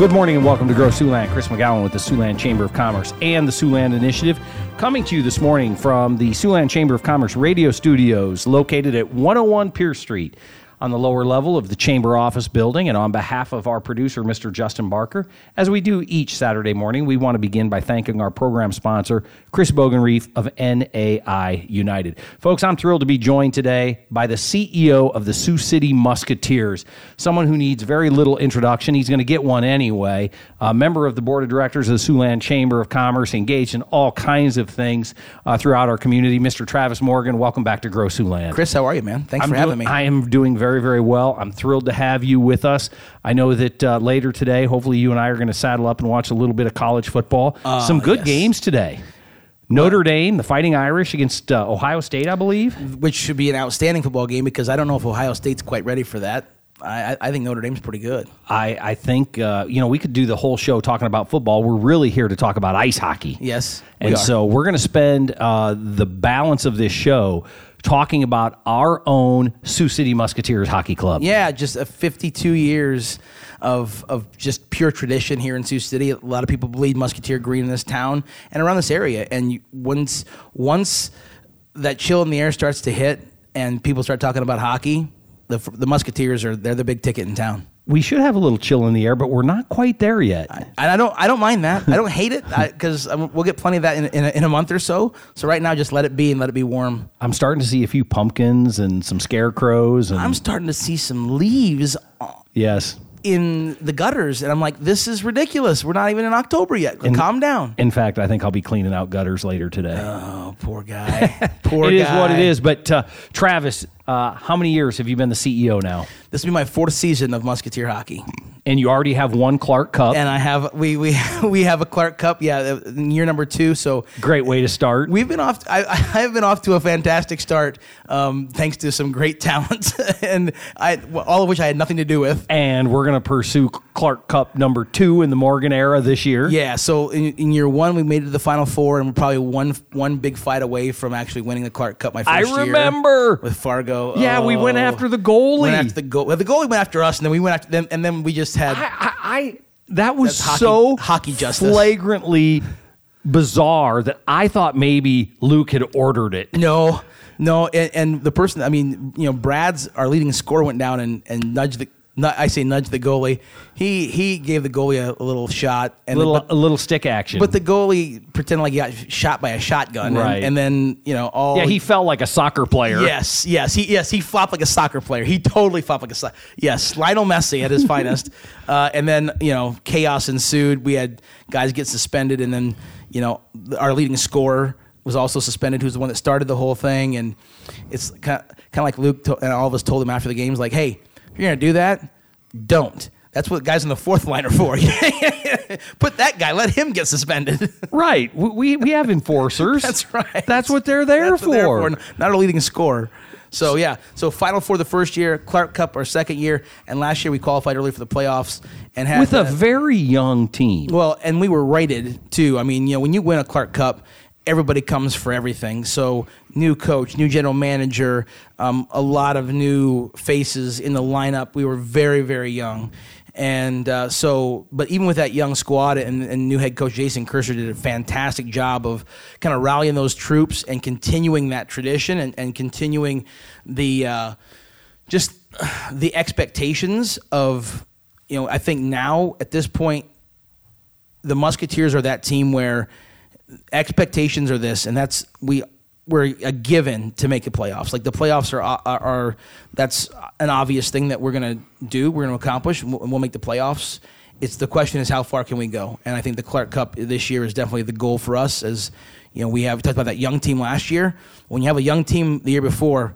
Good morning and welcome to Grow Siouxland. Chris McGowan with the Siouxland Chamber of Commerce and the Siouxland Initiative, coming to you this morning from the Siouxland Chamber of Commerce radio studios located at 101 Pierce Street on the lower level of the Chamber office building. And on behalf of our producer, Mr. Justin Barker, as we do each Saturday morning, we want to begin by thanking our program sponsor, Chris Bogenreef of NAI United. Folks, I'm thrilled to be joined today by the CEO of the Sioux City Musketeers, someone who needs very little introduction. He's going to get one anyway. A member of the board of directors of the Siouxland Chamber of Commerce, engaged in all kinds of things uh, throughout our community. Mr. Travis Morgan, welcome back to Grow Siouxland. Chris, how are you, man? Thanks I'm for having me. I am doing very, very very well. I'm thrilled to have you with us. I know that uh, later today, hopefully, you and I are going to saddle up and watch a little bit of college football. Some good yes. games today. Notre Dame, the Fighting Irish against uh, Ohio State, I believe. Which should be an outstanding football game because I don't know if Ohio State's quite ready for that. I, I- think Notre Dame's pretty good. I, I think, uh, you know, we could do the whole show talking about football. We're really here to talk about ice hockey. Yes, we And are. so we're going to spend uh, the balance of this show talking about our own Sioux City Musketeers Hockey Club. Yeah, just a 52 years of of just pure tradition here in Sioux City. A lot of people bleed Musketeer green in this town and around this area. And you, once once that chill in the air starts to hit and people start talking about hockey, the the Musketeers are they're the big ticket in town. We should have a little chill in the air, but we're not quite there yet. And I don't, I don't mind that. I don't hate it because we'll get plenty of that in, in, a, in a month or so. So right now, just let it be and let it be warm. I'm starting to see a few pumpkins and some scarecrows. And I'm starting to see some leaves yes. in the gutters, and I'm like, this is ridiculous. We're not even in October yet. Calm down. In fact, I think I'll be cleaning out gutters later today. Oh, poor guy. Poor guy. It is what it is. But uh, Travis, uh, how many years have you been the CEO now? This will be my fourth season of Musketeer hockey, And you already have one Clark Cup. and I have we we we have a Clark Cup. Yeah, year number two. So Great way to start. We've been off. I, I have been off to a fantastic start, um, thanks to some great talent, and I, all of which I had nothing to do with. and we're going to pursue Clark Cup number two in the Morgan era this year. Yeah, so in, in year one, we made it to the final four, and we're probably one one big fight away from actually winning the Clark Cup. My I first year remember. with Fargo. Yeah, we went Oh. after the goalie. Went after the goal. Well, the goalie went after us, and then we went after them, and then we just had. I, I, I that was hockey- so hockey justice. flagrantly bizarre that I thought maybe Luke had ordered it. No, no, and, and the person, I mean, you know, Brad's our leading scorer went down and, and nudged the. I say nudge the goalie. He he gave the goalie a, a little shot and little but, a little stick action. but the goalie pretended like he got shot by a shotgun. and- Right. And, then you know all. yeah, he felt like a soccer player. Yes, yes, he yes he flopped like a soccer player. He totally flopped like a soccer. Yes, Lionel Messi at his finest. Uh, and then you know chaos ensued. We had guys get suspended, and then you know our leading scorer was also suspended, who's the one that started the whole thing. And it's kind of, kind of like Luke to, and all of us told him after the games, like, hey, you're gonna do that, don't. That's what guys in the fourth line are for. Put that guy, let him get suspended. Right. We, we, have enforcers. That's right. That's what they're there That's for. they're Not a leading scorer. So yeah, so Final Four the first year, Clark Cup our second year, and last year we qualified early for the playoffs and had With a very young team. well, and we were rated too. I mean, you know, when you win a Clark Cup, everybody comes for everything. So new coach, new general manager, um, a lot of new faces in the lineup. We were very very young. And uh, so, but even with that young squad and, and new head coach Jason Kersher did a fantastic job of kind of rallying those troops and continuing that tradition and, and continuing the uh, just the expectations of you know I think now at this point the Musketeers are that team where expectations are this, and that's we we're a given to make the playoffs. Like the playoffs are uh, are, are that's an obvious thing that we're gonna do. We're gonna accomplish, we'll, we'll make the playoffs. It's the question is how far can we go? And I think the Clark Cup this year is definitely the goal for us. As you know, we have we talked about that young team last year. When you have a young team the year before,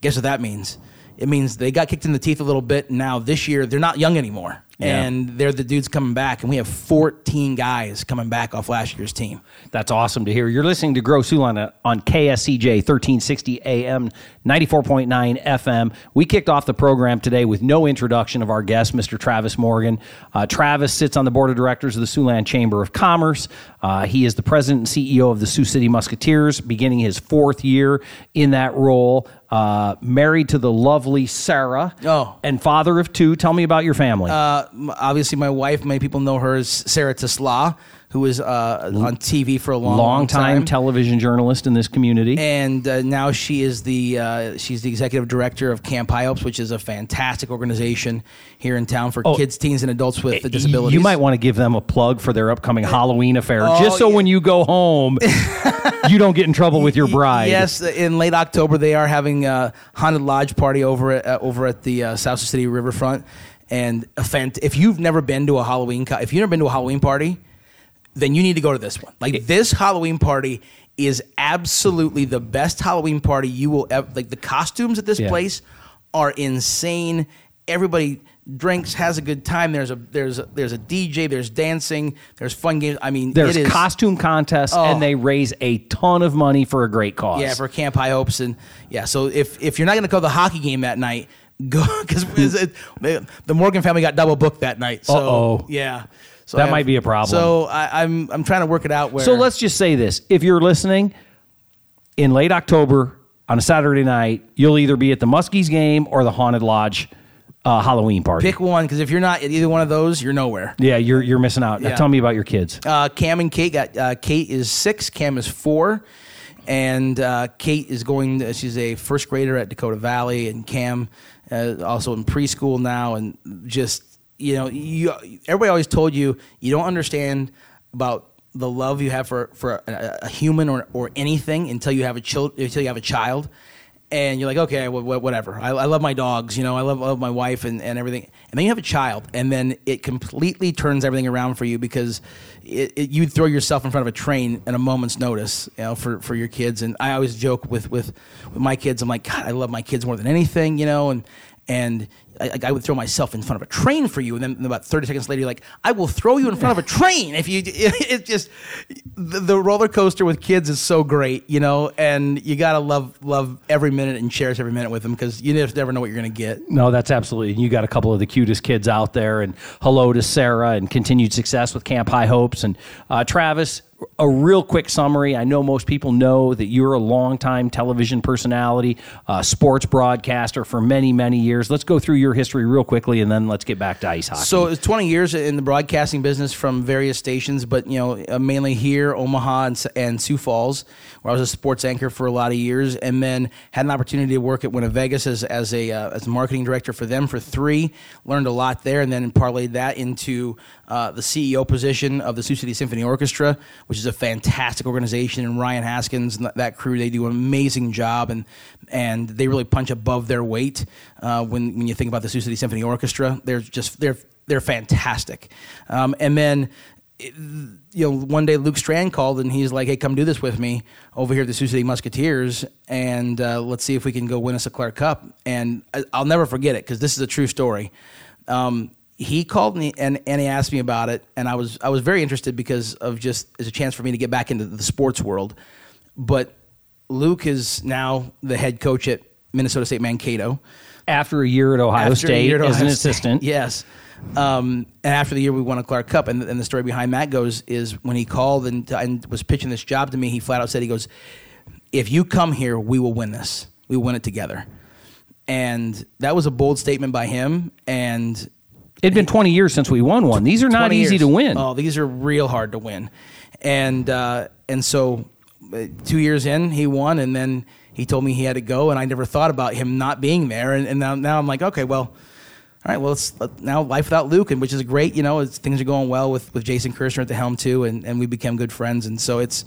guess what that means? It means they got kicked in the teeth a little bit. Now this year they're not young anymore. Yeah. And they're the dudes coming back, and we have 14 guys coming back off last year's team. That's awesome to hear. You're listening to Grow Siouxland on KSCJ 1360 AM, 94.9 FM. We kicked off the program today with no introduction of our guest, Mr. Travis Morgan. Uh, Travis sits on the board of directors of the Siouxland Chamber of Commerce. Uh, he is the president and CEO of the Sioux City Musketeers, beginning his fourth year in that role. Uh, married to the lovely Sarah, Oh. and father of two. Tell me about your family. Uh, m- obviously, my wife. Many people know her as Sarah Tesla, who was uh, on TV for a long, Long time time. television journalist in this community. and uh, now she is the uh, she's the executive director of Camp High Hopes, which is a fantastic organization here in town for Oh, kids, teens, and adults with disabilities. You might want to give them a plug for their upcoming Halloween affair, Oh, just so yeah. when you go home, you don't get in trouble with your bride. Yes, in late October they are having a haunted lodge party over at uh, over at the uh, South City Riverfront, and a fant- if you've never been to a Halloween co- if you've never been to a Halloween party, then you need to go to this one. Like this Halloween party is absolutely the best Halloween party you will ever. Like the costumes at this Yeah. place are insane. Everybody drinks, has a good time. There's a there's a, there's a DJ. There's dancing. There's fun games. I mean, There's it is, costume contests, Oh. and they raise a ton of money for a great cause. Yeah, for Camp High Hopes, and yeah. So if if you're not going to go to the hockey game that night, go because the Morgan family got double booked that night. So Uh-oh. yeah, so That I might be a problem. So I, I'm I'm trying to work it out. Where So let's just say this: if you're listening in late October on a Saturday night, you'll either be at the Muskies game or the Haunted Lodge uh, Halloween party. pick one because if you're not at either one of those, you're nowhere. yeah, you're you're missing out. Now Yeah. tell me about your kids. Uh, Cam and Kate got uh, Kate is six, Cam is four, and uh, Kate is going. She's a first grader at Dakota Valley, and Cam uh, also in preschool now, and just you know, you everybody always told you you don't understand about the love you have for for a, a human or or anything until you have a child until you have a child. And you're like, okay, wh- wh- whatever. I, I love my dogs, you know. I love, love my wife and, and everything. And then you have a child, and then it completely turns everything around for you because it, it, you throw yourself in front of a train at a moment's notice, you know, for, for your kids. And I always joke with, with, with my kids, I'm like, God, I love my kids more than anything, you know, and and I, I would throw myself in front of a train for you, and then about 30 seconds later, you're like, I will throw you in front of a train if you. It's just the, the roller coaster with kids is so great, you know, and you gotta love love every minute and cherish every minute with them because you just never know what you're gonna get. No, that's absolutely. You got a couple of the cutest kids out there, and hello to Sarah, and continued success with Camp High Hopes. And uh, Travis, a real quick summary. I know most people know that you're a longtime television personality, sports broadcaster for many, many years. Let's go through your history real quickly, and then let's get back to ice hockey. So it's 20 years in the broadcasting business from various stations, but you know uh, mainly here, Omaha and, and Sioux Falls, where I was a sports anchor for a lot of years, and then had an opportunity to work at WinnaVegas as, as a uh, as marketing director for them for three. Learned a lot there, and then parlayed that into uh, the CEO position of the Sioux City Symphony Orchestra, which is a fantastic organization. And Ryan Haskins and that- crew, they do an amazing job, and and they really punch above their weight uh, when when you think about the Sioux City Symphony Orchestra. They're just they're they're fantastic. Um, and then you know, one day Luke Strand called and he's like, "Hey, come do this with me over here at the Sioux City Musketeers, and uh, let's see if we can go win us a Clark Cup." And I'll never forget it because this is a true story. Um, he called me and, and he asked me about it, and I was I was very interested because of just as a chance for me to get back into the sports world. But Luke is now the head coach at Minnesota State Mankato after a year at Ohio after State at as an State. assistant, Yes. Um, and after the year we won a Clark Cup, and, and the story behind that goes is when he called and, and was pitching this job to me, he flat out said, he goes, if you come here, we will win this. We will win it together. And that was a bold statement by him. And it'd been 20 years since we won one. These are not easy years. to win. Oh, these are real hard to win. And uh, and so uh, two years in, he won, and then he told me he had to go, and I never thought about him not being there. And, and now, now I'm like, okay, well, all right, well, it's now life without Luke, and which is great. You know, it's, things are going well with, with Jason Kirshner at the helm too, and, and we became good friends. And so it's,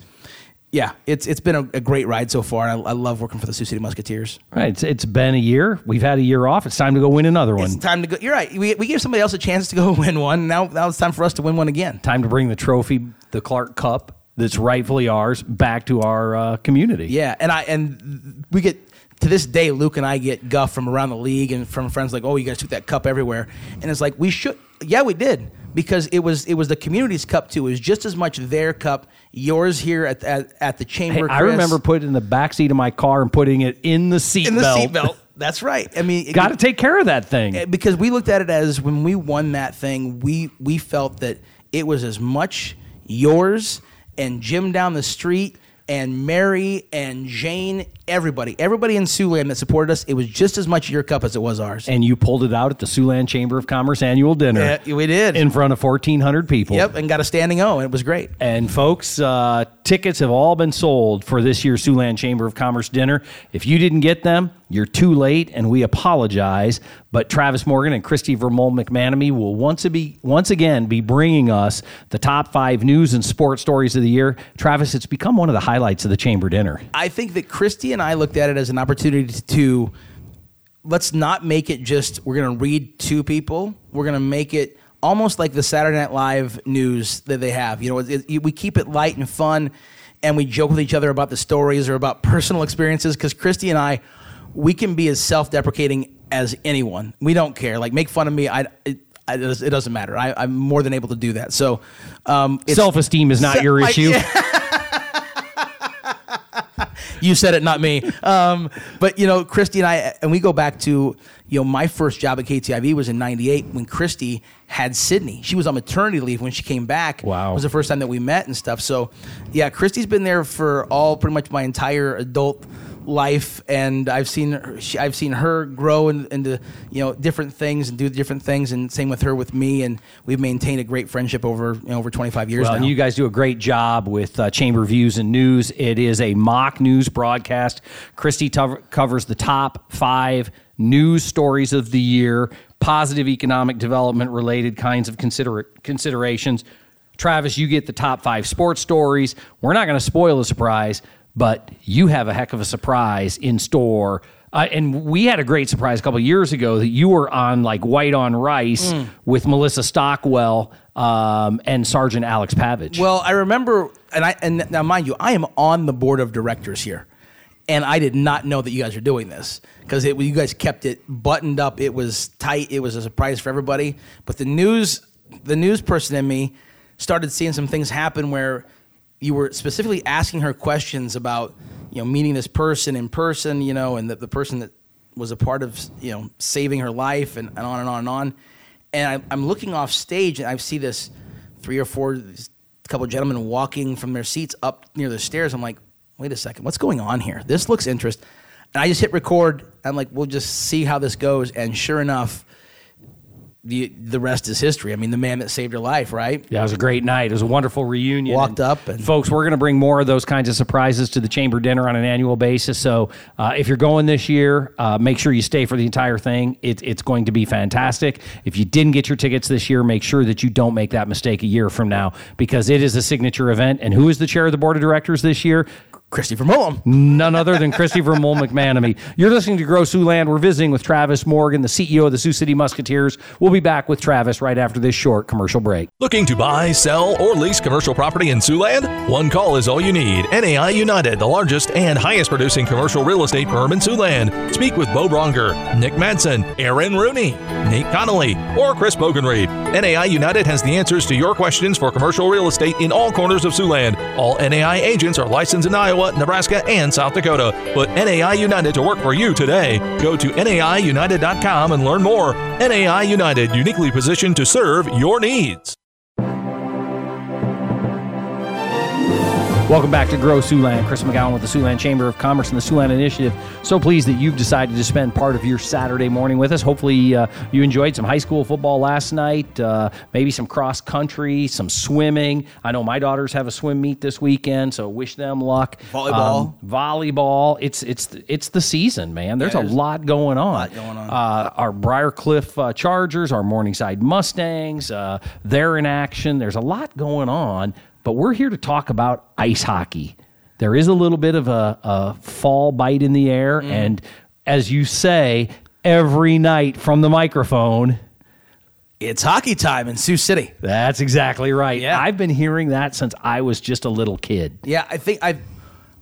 yeah, it's it's been a, a great ride so far. I, I love working for the Sioux City Musketeers. Right, it's, it's been a year. We've had a year off. It's time to go win another one. It's time to go. You're right. We, we gave somebody else a chance to go win one. Now now it's time for us to win one again. time to bring the trophy, the Clark Cup, that's rightfully ours, back to our uh, community. Yeah, and I and we get to this day, Luke and I get guff from around the league and from friends like, "Oh, you guys took that cup everywhere," and it's like we should. Yeah, we did because it was it was the community's cup too. It was just as much their cup, yours here at at, at the Hey, chamber. I remember putting it in the back seat of my car and putting it in the seat in the belt. seatbelt. That's right. I mean, Got to take care of that thing. Eh, because we looked at it as when we won that thing, we we felt that it was as much yours and Jim down the street and Mary and Jane everybody, everybody in Siouxland that supported us, it was just as much your cup as it was ours. And you pulled it out at the Siouxland Chamber of Commerce annual dinner. Yeah, we did. In front of 1,400 people. Yep, and got a standing O, and it was great. And folks, uh, tickets have all been sold for this year's Siouxland Chamber of Commerce dinner. If you didn't get them, you're too late, and we apologize. But Travis Morgan and Christy Vermolden McManamy will once, be, once again be bringing us the top five news and sports stories of the year. Travis, it's become one of the highlights of the Chamber dinner. I think that Christy and I looked at it as an opportunity to let's not make it just we're going to read to people. We're going to make it almost like the Saturday Night Live news that they have. You know, it, it, we keep it light and fun, and we joke with each other about the stories or about personal experiences. Because Christy and I, we can be as self-deprecating as anyone. We don't care. Like make fun of me. I. It, I, it doesn't matter. I, am more than able to do that. So, um, self-esteem is not your issue. you said it, not me. Um, but you know, Christy and I, and we go back to you know my first job at KTIV was in '98 when Christy had Sydney. She was on maternity leave when she came back. Wow, it was the first time that we met and stuff. So, yeah, Christy's been there for all pretty much my entire adult life, and I've seen her, she, I've seen her grow in, into you know different things and do different things, and same with her with me, and we've maintained a great friendship over you know, over 25 years well, now. And you guys do a great job with uh, Chamber Views and News. It is a mock news broadcast. Christy to- covers the top five news stories of the year, positive economic development related kinds of consider- considerations. Travis, you get the top five sports stories. We're not going to spoil the surprise, but you have a heck of a surprise in store. Uh, and we had a great surprise a couple years ago that you were on like White on Rice mm. with Melissa Stockwell um, and Sergeant Alex Pavich. Well, I remember, and I and now mind you, I am on the board of directors here, and I did not know that you guys are doing this because you guys kept it buttoned up. It was tight. It was a surprise for everybody. But the news, the news person in me, started seeing some things happen where you were specifically asking her questions about you know meeting this person in person you know and the, the person that was a part of you know saving her life and, and on and on and on. And I, am looking off stage and i see this three or four couple gentlemen walking from their seats up near the stairs. I'm like wait a second what's going on here? This looks interesting. And i just hit record. I'm like we'll just see how this goes. And sure enough the the rest is history. I mean, the man that saved your life, right? Yeah, it was a great night. It was a wonderful reunion. Walked and up, and folks, we're going to bring more of those kinds of surprises to the chamber dinner on an annual basis. So, uh, if you're going this year, uh, make sure you stay for the entire thing. It, it's going to be fantastic. If you didn't get your tickets this year, make sure that you don't make that mistake a year from now because it is a signature event. And who is the chair of the board of directors this year? Christy Vermollen. None other than Christy Vermollen McManamy. You're listening to Grow Siouxland. We're visiting with Travis Morgan, the CEO of the Sioux City Musketeers. We'll be back with Travis right after this short commercial break. Looking to buy, sell, or lease commercial property in Siouxland? One call is all you need. NAI United, the largest and highest producing commercial real estate firm in Siouxland. Speak with Bo Bronger, Nick Madsen, Aaron Rooney, Nate Connolly, or Chris Bogenreed. NAI United has the answers to your questions for commercial real estate in all corners of Siouxland. All NAI agents are licensed in Iowa Iowa, Nebraska, and South Dakota. Put NAI United to work for you today. Go to NAIUnited.com and learn more. NAI United, uniquely positioned to serve your needs. Welcome back to Grow Siouxland. Chris McGowan with the Siouxland Chamber of Commerce and the Siouxland Initiative. So pleased that you've decided to spend part of your Saturday morning with us. Hopefully, uh, you enjoyed some high school football last night, uh, maybe some cross country, some swimming. I know my daughters have a swim meet this weekend, so wish them luck. Volleyball, um, volleyball. It's it's it's the season, man. There's yeah, a lot going on. Lot going on. Uh, our Briarcliff uh, Chargers, our Morningside Mustangs, uh, they're in action. There's a lot going on but we're here to talk about ice hockey. There is a little bit of a, a fall bite in the air. Mm. And as you say, every night from the microphone, it's hockey time in Sioux City. That's exactly right. Yeah. I've been hearing that since I was just a little kid. Yeah, I think I,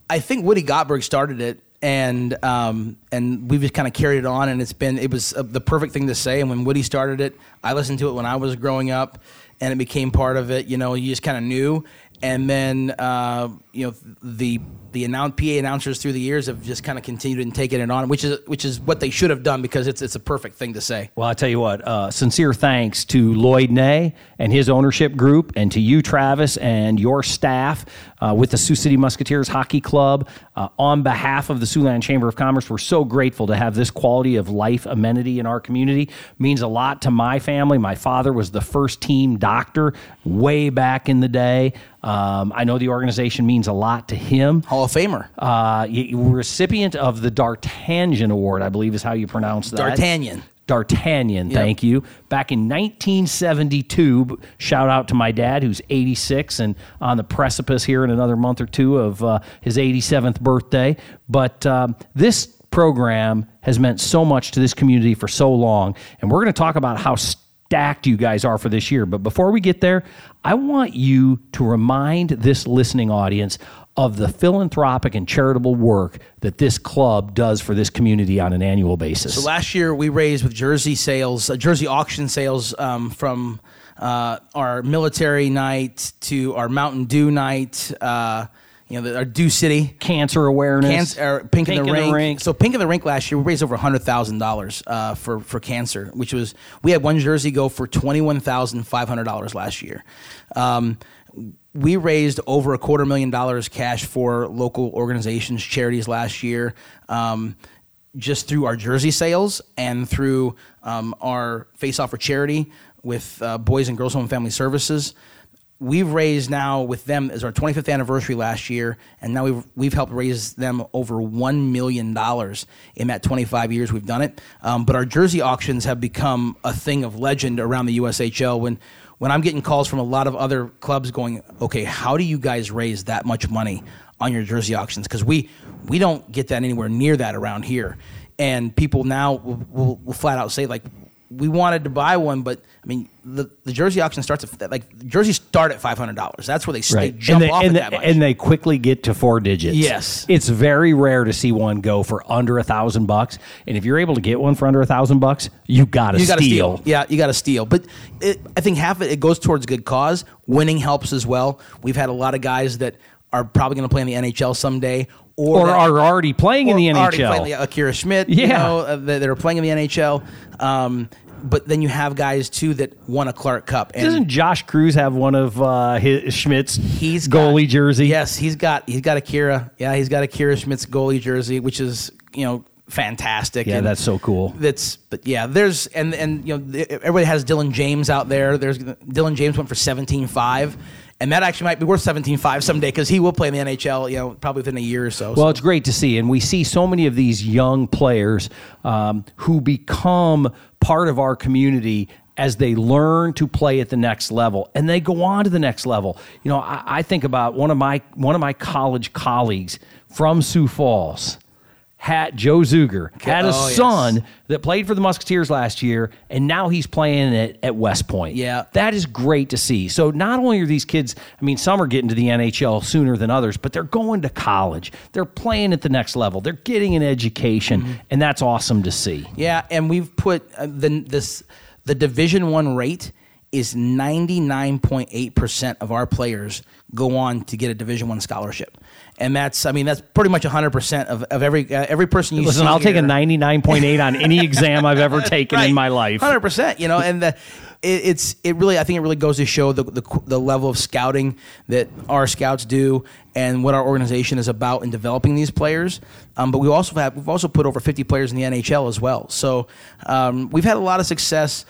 I think Woody Gottberg started it, and um, and we've just kind of carried it on, and it's been it was uh, the perfect thing to say. And when Woody started it, I listened to it when I was growing up, and it became part of it. You know, you just kind of knew. And then uh, you know the the announce, PA announcers through the years have just kind of continued and taken it on, which is which is what they should have done because it's it's a perfect thing to say. Well, I tell you what, uh, sincere thanks to Lloyd Nay and his ownership group, and to you, Travis, and your staff uh, with the Sioux City Musketeers Hockey Club. Uh, on behalf of the Siouxland Chamber of Commerce, we're so grateful to have this quality of life amenity in our community. means a lot to my family. My father was the first team doctor way back in the day. Um, I know the organization means a lot to him. Hall of Famer. Uh, recipient of the D'Artagnan Award, I believe is how you pronounce that. D'Artagnan. D'Artagnan, thank you. Back in 1972, shout out to my dad, who's 86 and on the precipice here in another month or two of uh, his 87th birthday. But um, this program has meant so much to this community for so long, and we're going to talk about how stacked you guys are for this year. But before we get there, I want you to remind this listening audience of the philanthropic and charitable work that this club does for this community on an annual basis. So last year we raised with jersey sales, uh, jersey auction sales um, from uh, our military night to our Mountain Dew night. Uh, you know, the, our Dew City. cancer awareness, Cancer, or Pink, in the, rink. So So Pink in the Rink last year, we raised over hundred thousand dollars uh, for for cancer, which was we had one jersey go for twenty one thousand five hundred dollars last year. Um, we raised over a quarter million dollars cash for local organizations, charities last year. Um, just through our jersey sales and through um, our face off for charity with uh, Boys and Girls Home and Family Services we've raised now with them as our 25th anniversary last year, and now we've we've helped raise them over one million dollars in that 25 years we've done it. Um, but our jersey auctions have become a thing of legend around the USHL. When when I'm getting calls from a lot of other clubs going, okay, how do you guys raise that much money on your jersey auctions? Because we we don't get that anywhere near that around here, and people now will, will, will flat out say like we wanted to buy one, but I mean, the, the jersey auction starts at like jerseys start at five hundred dollars. That's where they, they jump and they, off and, at that they- much. and they quickly get to four digits. Yes. it's very rare to see one go for under a thousand bucks. And if you're able to get one for under a thousand bucks, you got to you steal. steal. Yeah, you got to steal. But it, I think half of it, it goes towards good cause. Winning helps as well. We've had a lot of guys that are probably going to play in the NHL someday, or, Or that- are already playing in the NHL. Already playing Akira Schmid, you Yeah. know, uh, that, that are playing in the NHL. Um, but then you have guys too that won a Clark Cup. And Doesn't Josh Cruz have one of uh, his, Schmid's he's got- goalie jersey? Yes, he's got he's got Akira. Yeah, he's got Akira Schmid's goalie jersey, which is you know fantastic. Yeah, And that's so cool. That's but yeah, there's and and you know everybody has Dylan James out there. There's Dylan James went for seventeen five. And that actually might be worth seventeen five someday because he will play in the NHL, you know, probably within a year or so. Well, So- it's great to see, and we see so many of these young players um, who become part of our community as they learn to play at the next level, and they go on to the next level. You know, I, I think about one of my one of my college colleagues from Sioux Falls. Had Joe Zuger had a Oh, yes. son that played for the Musketeers last year, and now he's playing at, at West Point. Yeah. That is great to see. So not only are these kids, I mean, some are getting to the NHL sooner than others, but they're going to college. They're playing at the next level. They're getting an education, Mm-hmm. and that's awesome to see. Yeah, and we've put uh, the this the Division One rate is ninety nine point eight percent of our players go on to get a Division One scholarship, and that's I mean that's pretty much hundred percent of, of every uh, every person you Listen, I'll take a 99.8 on any exam I've ever taken in my life. Hundred percent, you know, and the, it, it's it really I think it really goes to show the, the the level of scouting that our scouts do and what our organization is about in developing these players. Um, but we also have we've also put over fifty players in the NHL as well. So um, we've had a lot of success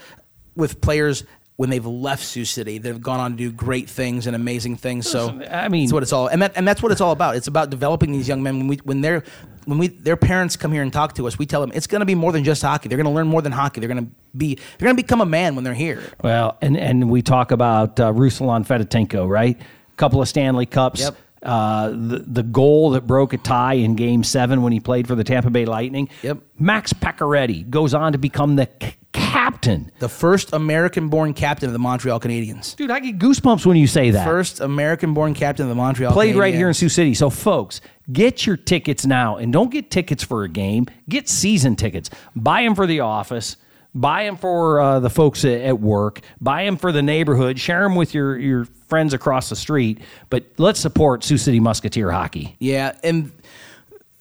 with players. When they've left Sioux City, they've gone on to do great things and amazing things. So I mean- that's what it's all, and that, and that's what it's all about. It's about developing these young men. When we when they're when we their parents come here and talk to us, we tell them it's going to be more than just hockey. They're going to learn more than hockey. They're going to be they're going to become a man when they're here. Well, and, and we talk about uh, Ruslan Fedotenko, right? A couple of Stanley Cups. Yep. Uh, the, the goal that broke a tie in game seven when he played for the Tampa Bay Lightning. Yep. Max Pacioretty goes on to become the c- captain. The first American-born captain of the Montreal Canadiens. Dude, I get goosebumps when you say that. First American-born captain of the Montreal. Played right here in Sioux City. So, folks, get your tickets now and don't get tickets for a game. Get season tickets. Buy them for the office. Buy them for uh, the folks at, at work. Buy them for the neighborhood. Share them with your, your friends across the street. But let's support Sioux City Musketeer hockey. Yeah, and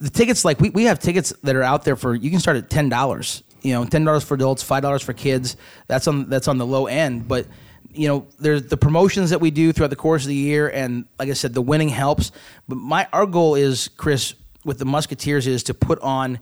the tickets like we, we have tickets that are out there for you can start at ten dollars. You know, ten dollars for adults, five dollars for kids. That's on that's on the low end, but you know, there's the promotions that we do throughout the course of the year, and like I said, the winning helps. But my our goal is, Chris, with the Musketeers is to put on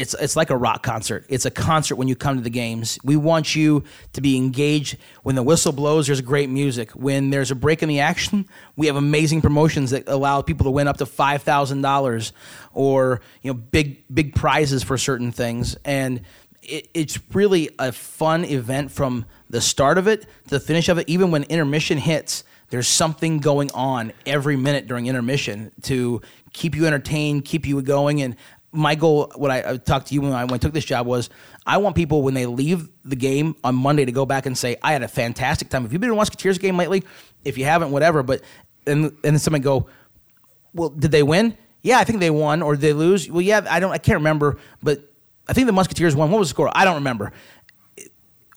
it's it's like a rock concert. It's a concert when you come to the games. We want you to be engaged. When the whistle blows, there's great music. When there's a break in the action, we have amazing promotions that allow people to win up to five thousand dollars, or you know, big big prizes for certain things. And it, it's really a fun event from the start of it to the finish of it. Even when intermission hits, there's something going on every minute during intermission to keep you entertained, keep you going. And my goal, what I, I, talked to you when I, when I took this job was, I want people when they leave the game on Monday to go back and say, I had a fantastic time. If you've been to Musketeers game lately, if you haven't, whatever. But and and then somebody go, well, did they win? Yeah, I think they won, or did they lose? Well, yeah, I don't, I can't remember, but I think the Musketeers won. What was the score? I don't remember.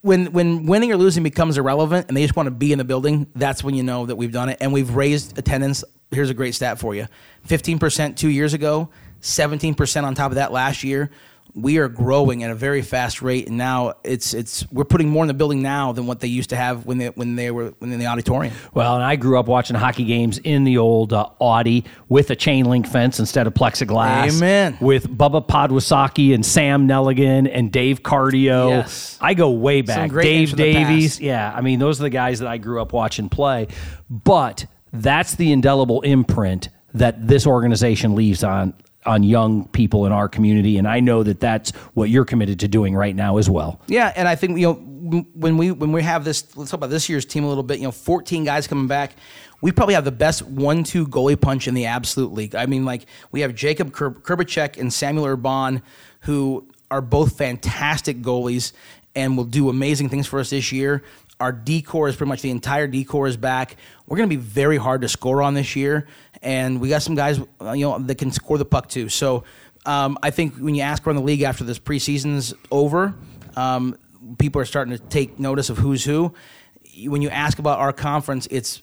When when winning or losing becomes irrelevant, and they just want to be in the building, that's when you know that we've done it, and we've raised attendance. Here's a great stat for you: fifteen percent two years ago. 17% on top of that last year. We are growing at a very fast rate, and now it's it's we're putting more in the building now than what they used to have when they when they were when in the auditorium. Well, and I grew up watching hockey games in the old uh, Audi with a chain link fence instead of plexiglass. Amen. With Bubba Podwasaki and Sam Nelligan and Dave Cardio. Yes. I go way back. Dave Davies. Yeah, I mean those are the guys that I grew up watching play. But that's the indelible imprint that this organization leaves on on young people in our community, and I know that that's what you're committed to doing right now as well. Yeah, and I think you know when we when we have this, let's talk about this year's team a little bit. You know, 14 guys coming back. We probably have the best one-two goalie punch in the absolute league. I mean, like we have Jacob Ker- Kerbacek and Samuel Urban, who are both fantastic goalies and will do amazing things for us this year. Our decor is pretty much the entire decor is back. We're going to be very hard to score on this year, and we got some guys uh, you know that can score the puck too. So um, I think when you ask around the league after this preseason's over, um, people are starting to take notice of who's who. When you ask about our conference, it's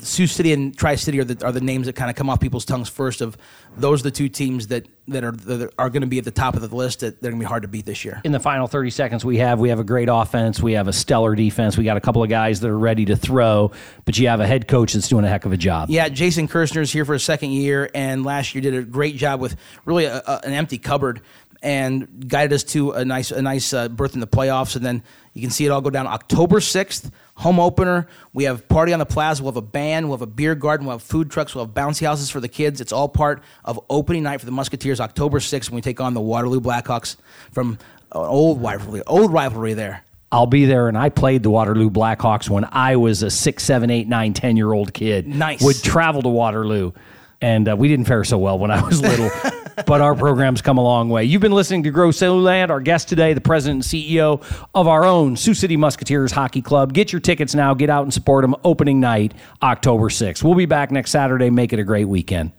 Sioux City and Tri City are the, are the names that kind of come off people's tongues first. Of those are the two teams that that are that are going to be at the top of the list that they're going to be hard to beat this year. in the final 30 seconds we have we have a great offense we have a stellar defense we got a couple of guys that are ready to throw but you have a head coach that's doing a heck of a job Yeah, Jason Kirshner's here for a second year, and last year did a great job with really a, a, an empty cupboard and guided us to a nice a nice uh, berth in the playoffs. And then you can see it all go down October sixth, home opener. We have party on the plaza. We'll have a band. We'll have a beer garden. We'll have food trucks. We'll have bouncy houses for the kids. It's all part of opening night for the Musketeers, October sixth, when we take on the Waterloo Blackhawks from an old rivalry, old rivalry there. i'll be there and i played the waterloo blackhawks when i was a six seven eight nine ten year old kid Nice. would travel to waterloo and uh, we didn't fare so well when i was little but our program's come a long way. You've been listening to grow Land. our guest today the president and ceo of our own sioux city musketeers hockey club. Get your tickets now. Get out and support them opening night october 6th we'll be back next saturday. Make it a great weekend